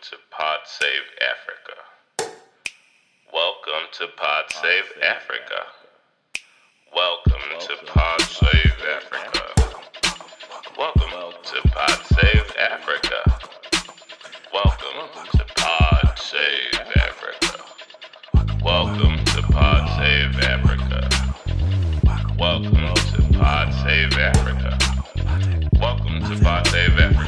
to Pod Save Africa. Welcome to Pod Save Africa. Welcome to Pod Save Africa. Welcome to Pod Save Africa. Welcome to Pod Save Africa. Welcome to Pod Save Africa. Welcome to Pod Save Africa. Welcome to Pod Save Africa.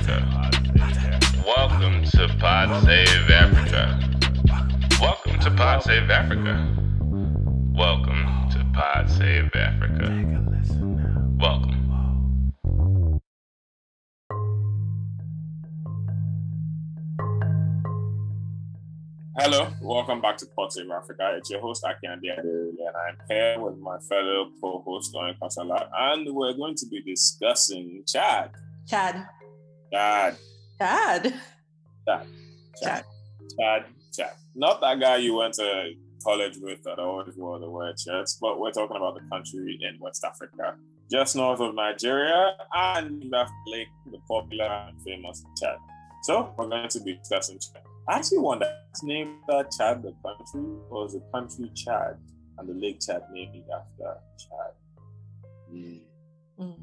Welcome to Pod Save Africa. Welcome to Pod Save Africa. Welcome to Pod Save Africa. Welcome. Hello, welcome back to Pod Save Africa. It's your host Akande and I'm here with my fellow co-host Lauren Kasala, and we're going to be discussing Chad. Chad. Chad. Chad. Chad. Chad. Chad. Chad. Not that guy you went to college with that always wore the word shirts, but we're talking about the country in West Africa, just north of Nigeria, and that's Lake, the popular and famous Chad. So we're going to be discussing Chad. I actually wonder, is name that Chad the country, or is the country Chad and the lake Chad named after Chad? Hmm. Mm.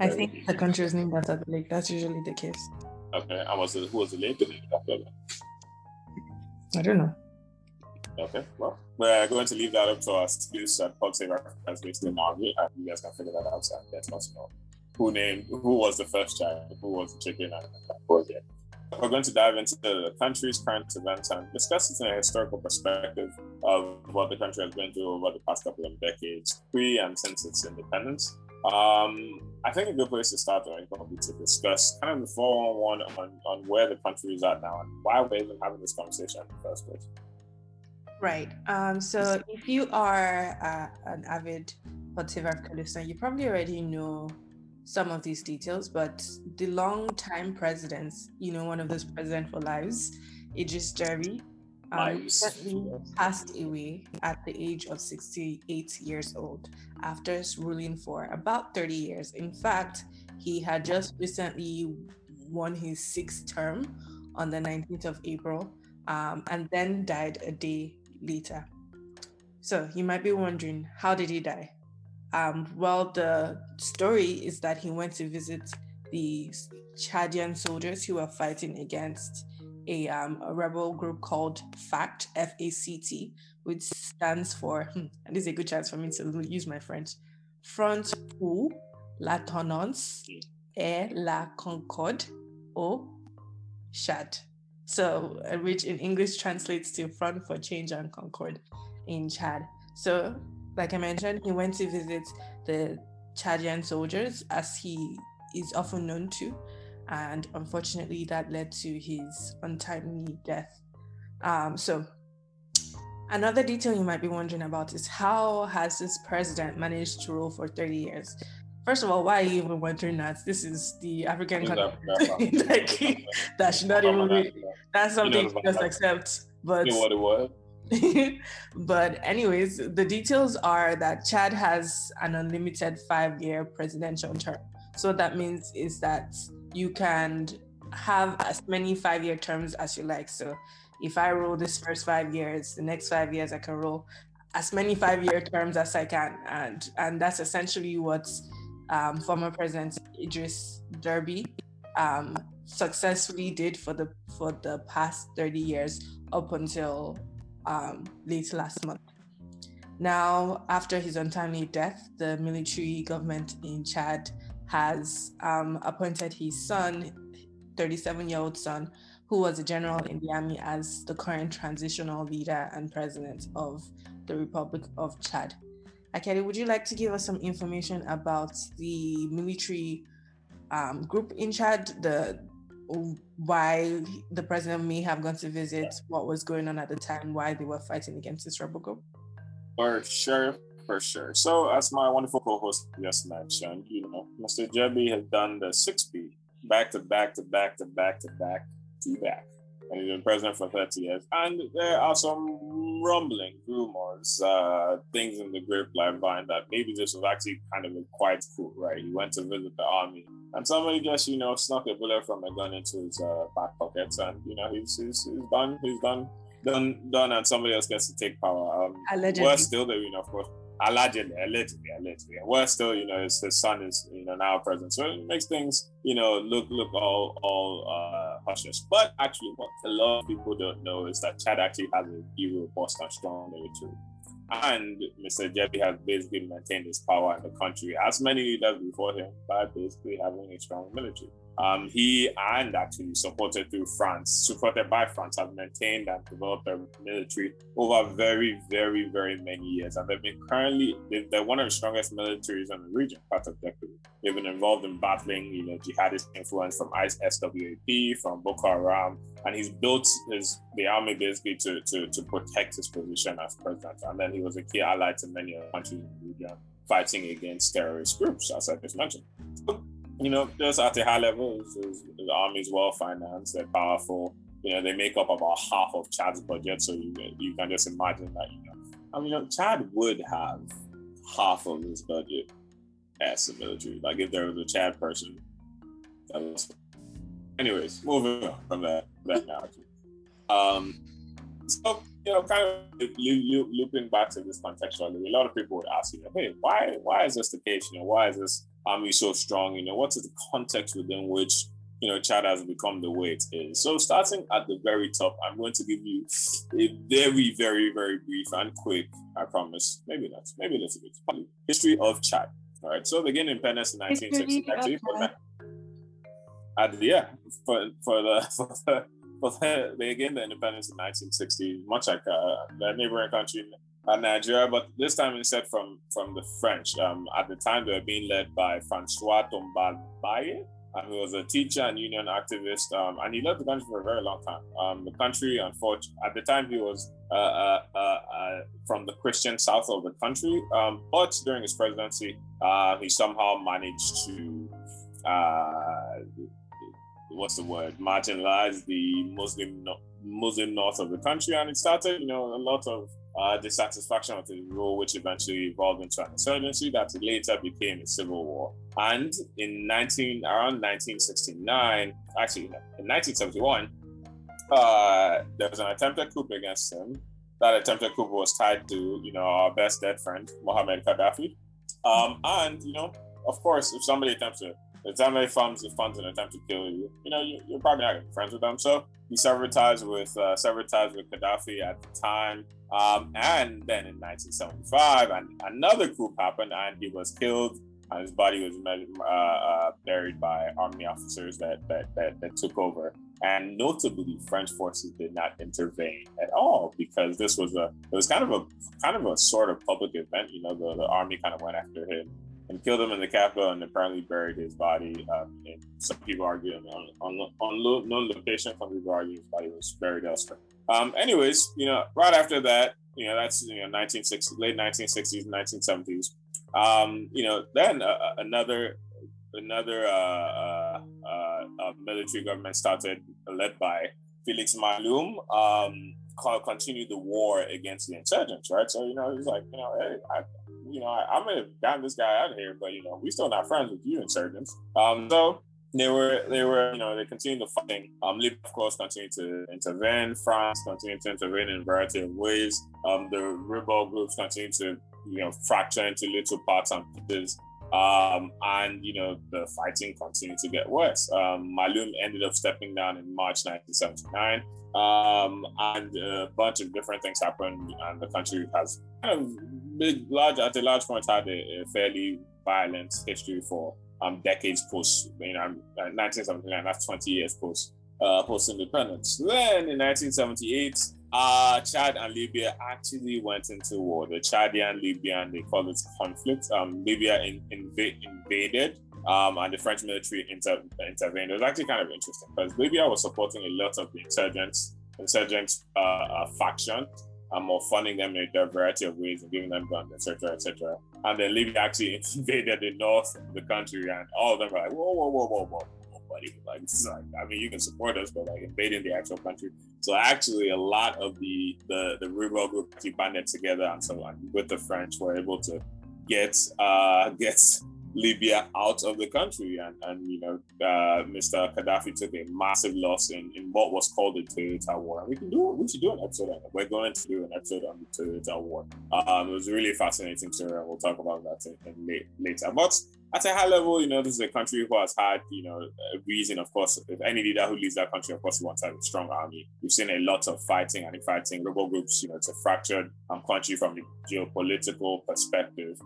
I think the country is named after the lake. That's usually the case. Okay, and was who was the after? I don't know. Okay, well, we're going to leave that up to our students at Africa as based in Margaret, and you guys can figure that out and let us know who named, who was the first child, who was the chicken, and who was it. We're going to dive into the country's current events and discuss it in a historical perspective of what the country has been through over the past couple of decades, pre and since its independence. Um, I think a good place to start though is probably to discuss kind of the 411 on, on where the country is at now and why we're even having this conversation in the first place. Right. Um, so if you are uh, an avid Save Africa listener, you probably already know some of these details, but the long-time presidents, you know, one of those president for lives, Idris Deby, um, recently passed away at the age of 68 years old after ruling for about 30 years. In fact, he had just recently won his sixth term on the 19th of April um, and then died a day later. So you might be wondering, how did he die? Um, well, the story is that he went to visit the Chadian soldiers who were fighting against a, um, a rebel group called FACT, F A C T, which stands for, and this is a good chance for me to use my French, Front pour la Tenance et la Concorde au Chad. So, uh, which in English translates to Front for Change and Concord in Chad. So, like I mentioned, he went to visit the Chadian soldiers, as he is often known to, and unfortunately, that led to his untimely death. Um, so, another detail you might be wondering about is how has this president managed to rule for 30 years? First of all, why are you even wondering that? This is the African country like, that should not even be, that's something to just accept. But what it was? but anyways, the details are that Chad has an unlimited five-year presidential term. So that means is that you can have as many five-year terms as you like. So if I roll this first five years, the next five years I can roll as many five-year terms as I can, and and that's essentially what um, former President Idris Deby um, successfully did for the for the past 30 years up until um, late last month. Now, after his untimely death, the military government in Chad has um, appointed his son, 37 year old son, who was a general in the army, as the current transitional leader and president of the Republic of Chad. Akeli, would you like to give us some information about the military um, group in Chad, the why the president may have gone to visit, what was going on at the time, why they were fighting against this rebel group? For sure, for sure. So, as my wonderful co-host just mentioned, you know, Mr. Deby has done the 6B back to back to back to back to back to back. and he's been president for 30 years. And there are some rumbling rumors, uh, things in the grapevine that maybe this was actually kind of a quiet coup, right? He went to visit the army, and somebody just, you know, snuck a bullet from a gun into his uh, back pocket, and you know, he's, he's, he's done, he's done, done, done, and somebody else gets to take power. Um, Allegedly. We're still there, you know, of course allegedly, allegedly, allegedly. We're still, you know, his, his, son is, you know, now president. So it makes things, you know, look look all all uh, hush hush. But actually, what a lot of people don't know is that Chad actually has a very robust and strong military. And Mr. Deby has basically maintained his power in the country, as many leaders before him, by basically having a strong military. Um, he and actually supported through France, supported by France, have maintained and developed their military over very, very, very many years. And they've been currently, they're one of the strongest militaries in the region, part of their They've been involved in battling, you know, jihadist influence from ICE, SWAP, from Boko Haram, and he's built his the army basically to, to, to protect his position as president. And then he was a key ally to many other countries in the region fighting against terrorist groups, as I just mentioned you know, just at a high level, the army is well financed, they're powerful. You know, they make up about half of Chad's budget, so you you can just imagine that. You know, I mean, you know, Chad would have half of his budget as a military. Like if there was a Chad person, that was. Anyways, moving on from that that. Um, so you know, kind of looping back to this contextually, a lot of people would ask, you know, hey, why why is this the case? You know, why is this army so strong? You know, what is the context within which you know Chad has become the way it is? So starting at the very top, I'm going to give you a very, very, very brief and quick, I promise, maybe not, maybe a little bit, history of Chad. All right, so begin independence in 1960. Actually, for yeah, for for the for the they gained the independence in 1960, much like uh, the neighboring country uh, Nigeria, but this time instead from from the French. Um, at the time, they were being led by Francois Tombalbaye. Um, he was a teacher and union activist, um, and he led the country for a very long time. Um, the country, unfortunately, at the time, he was uh, uh, uh, uh, from the Christian south of the country, um, but during his presidency, uh, he somehow managed to uh, what's the word marginalize the Muslim Muslim north of the country, and it started, you know, a lot of uh, dissatisfaction with his rule, which eventually evolved into an insurgency that later became a civil war. And in 19 around 1969, actually in 1971, uh, there was an attempted coup against him. That attempted coup was tied to, you know, our best dead friend, Mohammed Gaddafi. Um, and, you know, of course, if somebody attempts to the time they funds funds an attempt to kill you, you know, you, are probably not gonna be friends with them. So he severed ties with uh, severed ties with Gaddafi at the time. Um, and then in 1975, and another coup happened, and he was killed, and his body was uh, uh, buried by army officers that, that that that took over. And notably, French forces did not intervene at all because this was a it was kind of a kind of a sort of public event. You know, the, the army kind of went after him and killed him in the capital and apparently buried his body. Um, and some people argue on, on, on no location, some people argue his body was buried elsewhere. Um, anyways, you know, right after that, you know, that's, you know, 1960s, late 1960s, 1970s. Um, you know, then uh, uh, another another uh, uh, uh, military government started, led by Felix Malloum, um, continued the war against the insurgents, right? So, you know, he's like, you know, hey, I, you know, I, am gonna gotten this guy out of here, but you know, we still not friends with you insurgents. Um, so they were, they were, you know, they continued the fighting. Um, Libya, of course, continued to intervene. France continued to intervene in a variety of ways. Um, the rebel groups continued to, you know, fracture into little parts and pieces. Um, and you know the fighting continued to get worse. Um, Malloum ended up stepping down in March 1979, um, and a bunch of different things happened, and the country has kind of big, large at a large point had a, a fairly violent history for um, decades post, you know, 1979. That's 20 years post uh, post independence. Then in 1978 uh, Chad and Libya actually went into war. The Chadian Libyan, they call it conflict. Um, Libya in, inv- invaded, um, and the French military inter- intervened. It was actually kind of interesting because Libya was supporting a lot of the insurgents, insurgent uh, uh, faction, um, or funding them in a variety of ways and giving them guns, etc., etc. And then Libya actually invaded the north of the country, and all of them were like, "Whoa, whoa, whoa, whoa, whoa, buddy!" Like, like I mean, you can support us, but like invading the actual country. So actually, a lot of the the the rebel group actually banded together and so on with the French were able to get uh get Libya out of the country. And, and you know, uh, Mr. Gaddafi took a massive loss in, in what was called the Toyota War. We can do we should do an episode on it. We're going to do an episode on the Toyota War. Um, it was really fascinating story, and we'll talk about that in, in late, later. But at a high level, you know, this is a country who has had, you know, a reason, of course, if any leader who leads that country, of course, wants a strong army. We've seen a lot of fighting and fighting rebel groups, you know, it's a fractured um, country from the geopolitical perspective.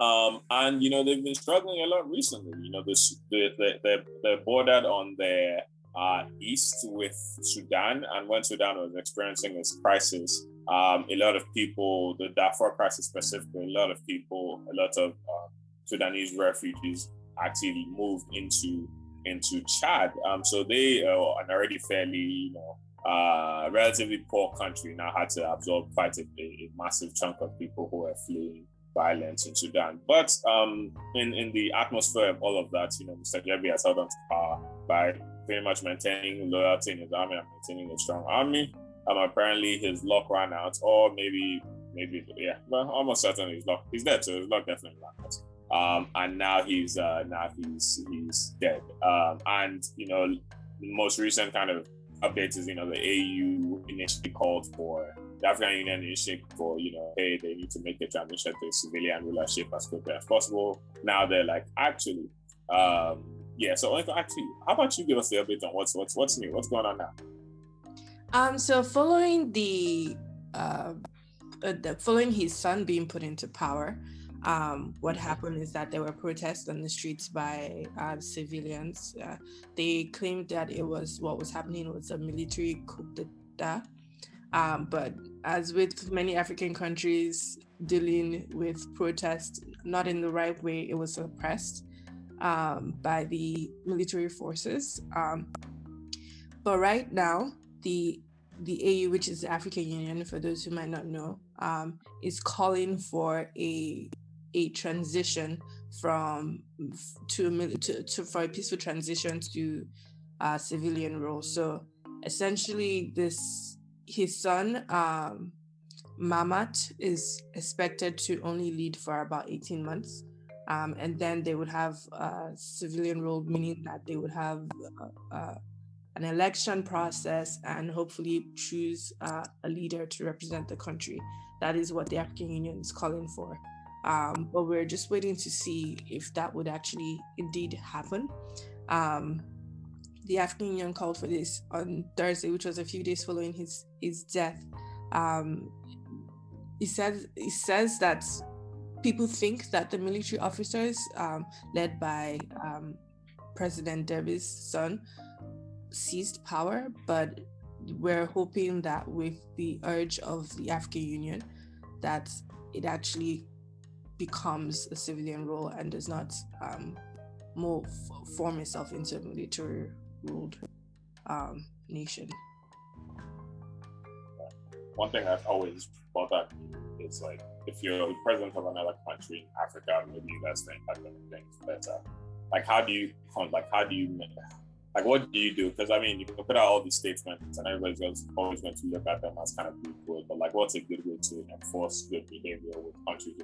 Um, and you know they've been struggling a lot recently. You know, this they they they're bordered on their uh, east with Sudan, and when Sudan was experiencing this crisis, um, a lot of people, the Darfur crisis specifically, a lot of people, a lot of uh, Sudanese refugees actually moved into into Chad. Um, so they uh, an already fairly you know uh, relatively poor country now had to absorb quite a, a massive chunk of people who were fleeing violence in Sudan. But um, in, in the atmosphere of all of that, you know, Mr. Deby has held on to power by pretty much maintaining loyalty in his army and maintaining a strong army. Um, apparently his luck ran out, or maybe, maybe, yeah, well, almost certainly his luck. He's dead, so his luck definitely ran out. Um, and now he's uh, now he's he's dead. Um, and you know, most recent kind of updates is you know the AU initially called for the African Union initiative for, you know, hey, they need to make a transition to civilian rulership as quickly as possible. Now they're like, actually, um, yeah. So actually, how about you give us the update on what's what's what's new, what's going on now? Um, so following the, uh, uh the following his son being put into power, um, what happened is that there were protests on the streets by uh, civilians. Uh, they claimed that it was what was happening was a military coup d'etat um, but as with many African countries dealing with protest, not in the right way, it was suppressed um, by the military forces. Um, but right now, the the AU, which is the African Union, for those who might not know, um, is calling for a a transition from to, to, to for a peaceful transition to uh, civilian rule. So essentially, this his son, um, Mahamat, is expected to only lead for about 18 months. Um, and then they would have a civilian rule, meaning that they would have uh, uh, an election process and hopefully choose uh, a leader to represent the country. That is what the African Union is calling for. Um, but we're just waiting to see if that would actually indeed happen. Um, the African Union called for this on Thursday, which was a few days following his his death. Um, he says he says that people think that the military officers, um, led by um, President Deby's son, seized power, but we're hoping that with the urge of the African Union, that it actually becomes a civilian role and does not um, more f- form itself into a military ruled um, nation. One thing I've always bothered me is like if you're the president of another country in Africa, maybe that's the impact of things. But uh, like, how do you like how do you like what do you do? Because I mean, you can put out all these statements, and everybody's always going to look at them as kind of good. But like, what's a good way to enforce good behavior with countries?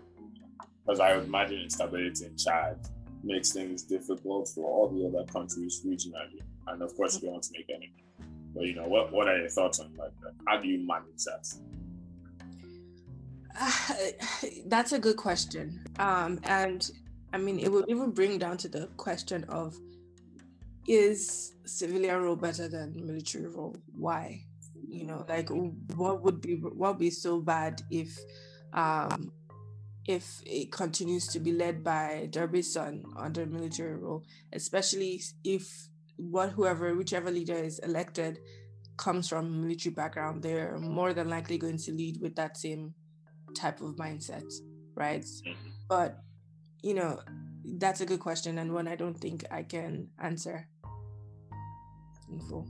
Because I would imagine instability in Chad makes things difficult for all the other countries regionally and of course you don't want to make any. But you know, what what are your thoughts on like that? How do you manage that? Uh, that's a good question. Um, and I mean, it would even bring down to the question of is civilian role better than military role? Why? You know, like what would be what would be so bad if um, if it continues to be led by Deby's son under military rule, especially if what whoever whichever leader is elected comes from military background they're more than likely going to lead with that same type of mindset right mm-hmm. but you know that's a good question and one i don't think i can answer in full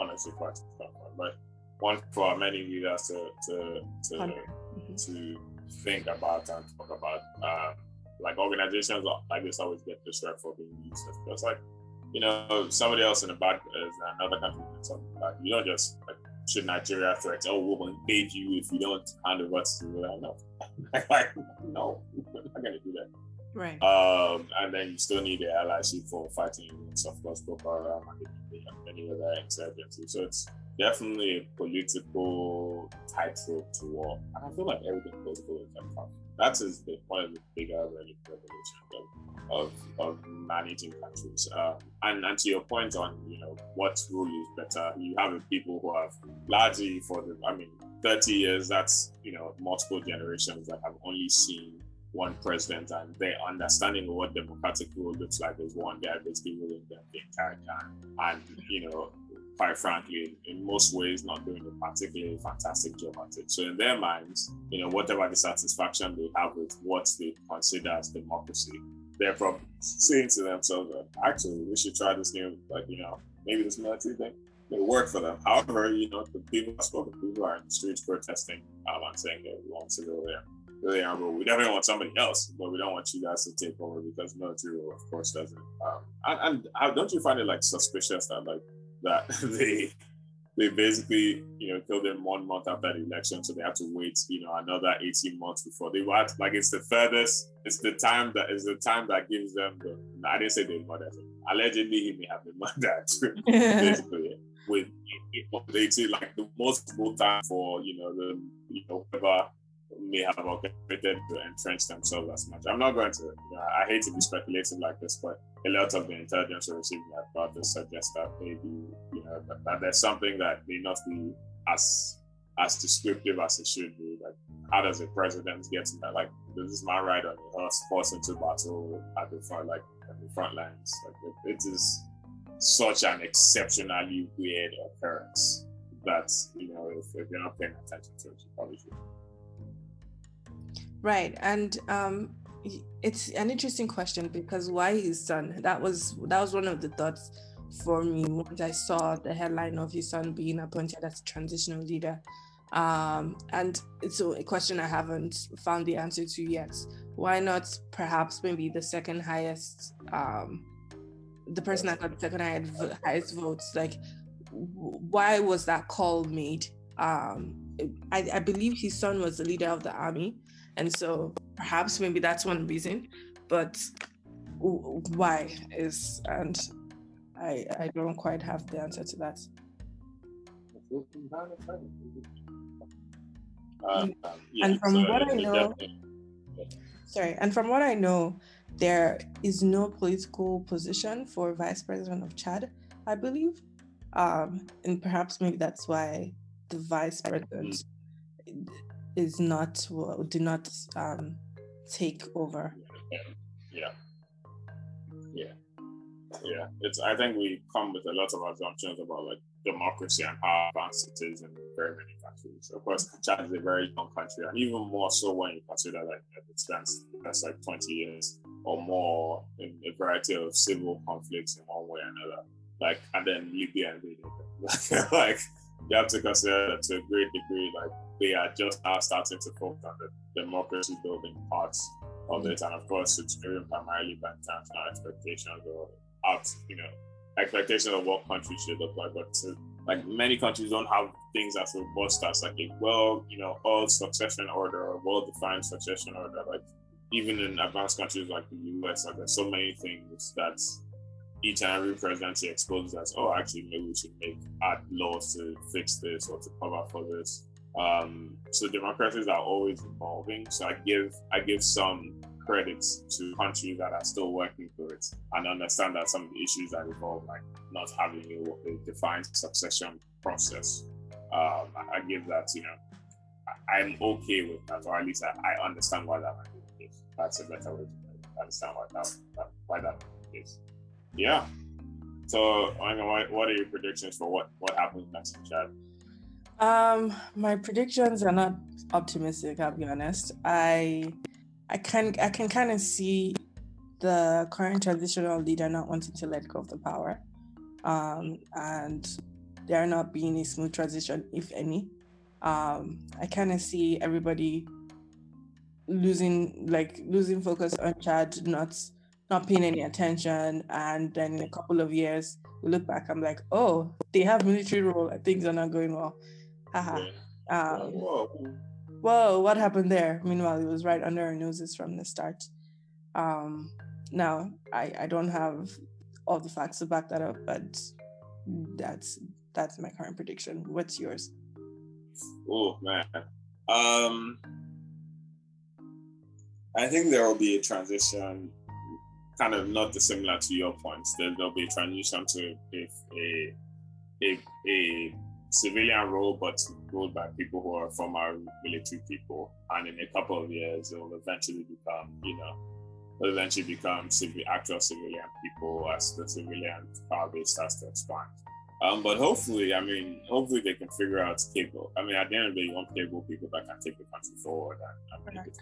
honestly quite but one for many leaders to to to, mm-hmm. to think about and talk about um, like organizations like this always get disrespectful for being used. It's like, you know, somebody else in the back is another country something like you don't just like should Nigeria threat, oh, we'll invade you if you don't hand over to no. like, no, we're not gonna do that. Right. Um, and then you still need the LIC for fighting against, of course, Boko Haram and any other insurgency. So it's definitely a political tightrope to walk. And I feel like everything political is that tough. That is the, one of the bigger revolutions of, of, managing countries. Um, and, and to your point on, you know, what rule is better, you have people who have largely for the, I mean, 30 years, that's, you know, multiple generations that have only seen one president and their understanding of what democratic rule looks like is one guy basically ruling the entire time. And, you know, quite frankly, in most ways, not doing a particularly fantastic job at it. So in their minds, you know, whatever dissatisfaction they have with what they consider as democracy, they're probably saying to themselves, actually, we should try this new, like, you know, maybe this military thing may work for them. However, you know, the people I spoke to, people are in the streets protesting um, and saying that we want to go there really are, but we definitely want somebody else, but we don't want you guys to take over because military rule, of course, doesn't. Um, and, and how, don't you find it like suspicious that like that they they basically you know killed them one month after the election, so they have to wait you know another eighteen months before they want like it's the furthest. It's the time that is the time that gives them the. I didn't say they murdered him. Allegedly, he may have been murdered. basically, with 18, like the most time for you know the you know whoever may have orchestrated to entrench themselves as much. I'm not going to, you know, I hate to be speculative like this, but a lot of the intelligence we're receiving about this suggests that maybe, you know, that, that, there's something that may not be as as descriptive as it should be. Like, how does a president get to that? Like, this is my ride on a horse, force into battle at the front, like at the front lines. Like, it, it is such an exceptionally weird occurrence that, you know, if, if you're not paying attention to it, you probably should. Right. And um, it's an interesting question because why his son? That was that was one of the thoughts for me once I saw the headline of his son being appointed as transitional leader. Um, and it's a question I haven't found the answer to yet. Why not perhaps maybe the second highest, um, the person that got the second highest, highest votes? Like, why was that call made? Um, I, I believe his son was the leader of the army. And so perhaps maybe that's one reason, but why is, and I, I don't quite have the answer to that. Uh, yeah, and from so what I know, sorry, and from what I know, there is no political position for vice president of Chad, I believe. Um, and perhaps maybe that's why the vice president is not do not um, take over. Yeah. yeah, yeah, It's I think we come with a lot of assumptions about like democracy and how advanced it is in very many countries. Of course, Chad is a very young country, and even more so when you consider like it spans that's like 20 years or more in a variety of civil conflicts in one way or another. Like, and then Libya invaded. like, you have to consider that to a great degree, like they are just now starting to focus on the democracy building parts of mm-hmm. it. And of course, it's driven primarily by international expectations or out, you know, expectations of what countries should look like. But to, like many countries don't have things as robust as like a well, you know, all succession order or well-defined succession order. Like even in advanced countries like the US, like there's so many things that each and every presidency exposes as, oh, actually, maybe we should make add laws to fix this or to cover for this. Um, so democracies are always evolving. So I give I give some credits to countries that are still working through it and understand that some of the issues that involve like not having a, a defined succession process. Um, I, give that you know I, am okay with that, or at least I, I understand why that might be the case. That's a better way to understand why that, that why that case. Yeah. So, I mean, what, what are your predictions for what what happens next in Chad? Um, my predictions are not optimistic. I'll be honest. I I can I can kind of see the current transitional leader not wanting to let go of the power, um, and there not being a smooth transition, if any. Um, I kind of see everybody losing like losing focus on Chad, not not paying any attention, and then in a couple of years we look back, I'm like, oh, they have military role and things are not going well. Haha. Um, Whoa. whoa, what happened there? Meanwhile, it was right under our noses from the start. Um, now, I, I don't have all the facts to back that up, but that's that's my current prediction. What's yours? Oh man. Um I think there will be a transition kind of not dissimilar to your points. There, there'll be a transition to a a, a, a civilian role, but ruled by people who are former military people. And in a couple of years, it will eventually become, you know, will eventually become civil, actual civilian people as the civilian power base starts to expand. Um, but hopefully, I mean, hopefully they can figure out cable. I mean, at the end of the day, you want capable people that can take the country forward and, and make it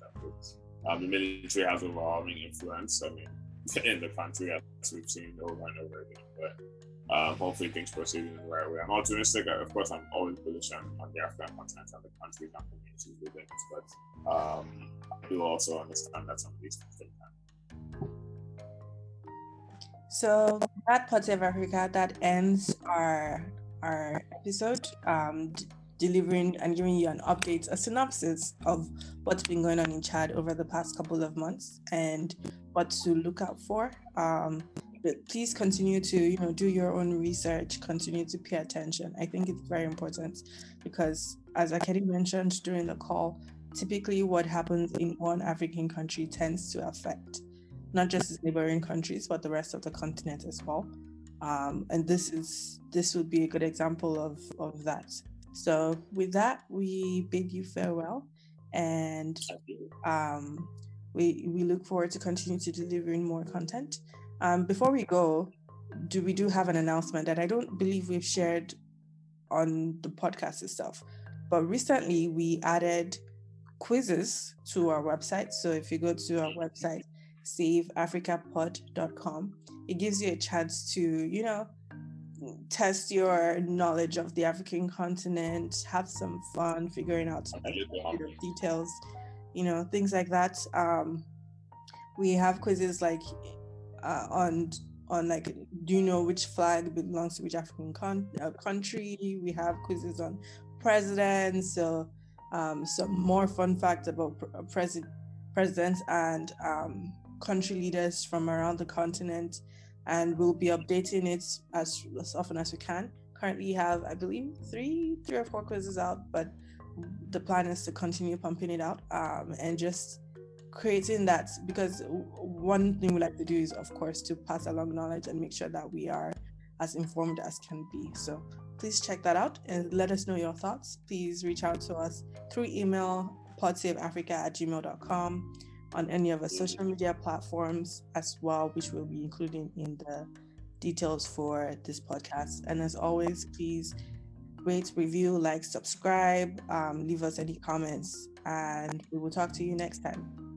that route. Um, the military has overwhelming influence. I mean, in the country, as we've seen over and over again. But um, hopefully, things proceed in the right way. I'm optimistic. Of course, I'm always bullish on, on the African continent and the countries and communities within it. But um, I do also understand that some of these things take time. So that part of Africa that ends our our episode. Um, delivering and giving you an update, a synopsis of what's been going on in Chad over the past couple of months and what to look out for. Um, but please continue to you know do your own research, continue to pay attention. I think it's very important because, as Akedi mentioned during the call, typically what happens in one African country tends to affect not just its neighboring countries but the rest of the continent as well. Um, and this is this would be a good example of of that. So with that, we bid you farewell, and um, we we look forward to continue to delivering more content. Um, before we go, do we do have an announcement that I don't believe we've shared on the podcast itself, but recently we added quizzes to our website. So if you go to our website, saveafricapod.com, it gives you a chance to, you know, test your knowledge of the African continent, have some fun figuring out some details, you know, things like that. Um, we have quizzes like uh, on on like do you know which flag belongs to which African con- uh, country? We have quizzes on presidents, so um, some more fun facts about pr- uh, president presidents and um, country leaders from around the continent and we'll be updating it as, as often as we can. Currently have, I believe, three, three or four quizzes out, but the plan is to continue pumping it out um, and just creating that because one thing we like to do is, of course, to pass along knowledge and make sure that we are as informed as can be. So please check that out and let us know your thoughts. Please reach out to us through email podsaveafrica at gmail.com on any of our social media platforms as well, which we'll be including in the details for this podcast. And as always, please rate, review, like, subscribe, um, leave us any comments, and we will talk to you next time.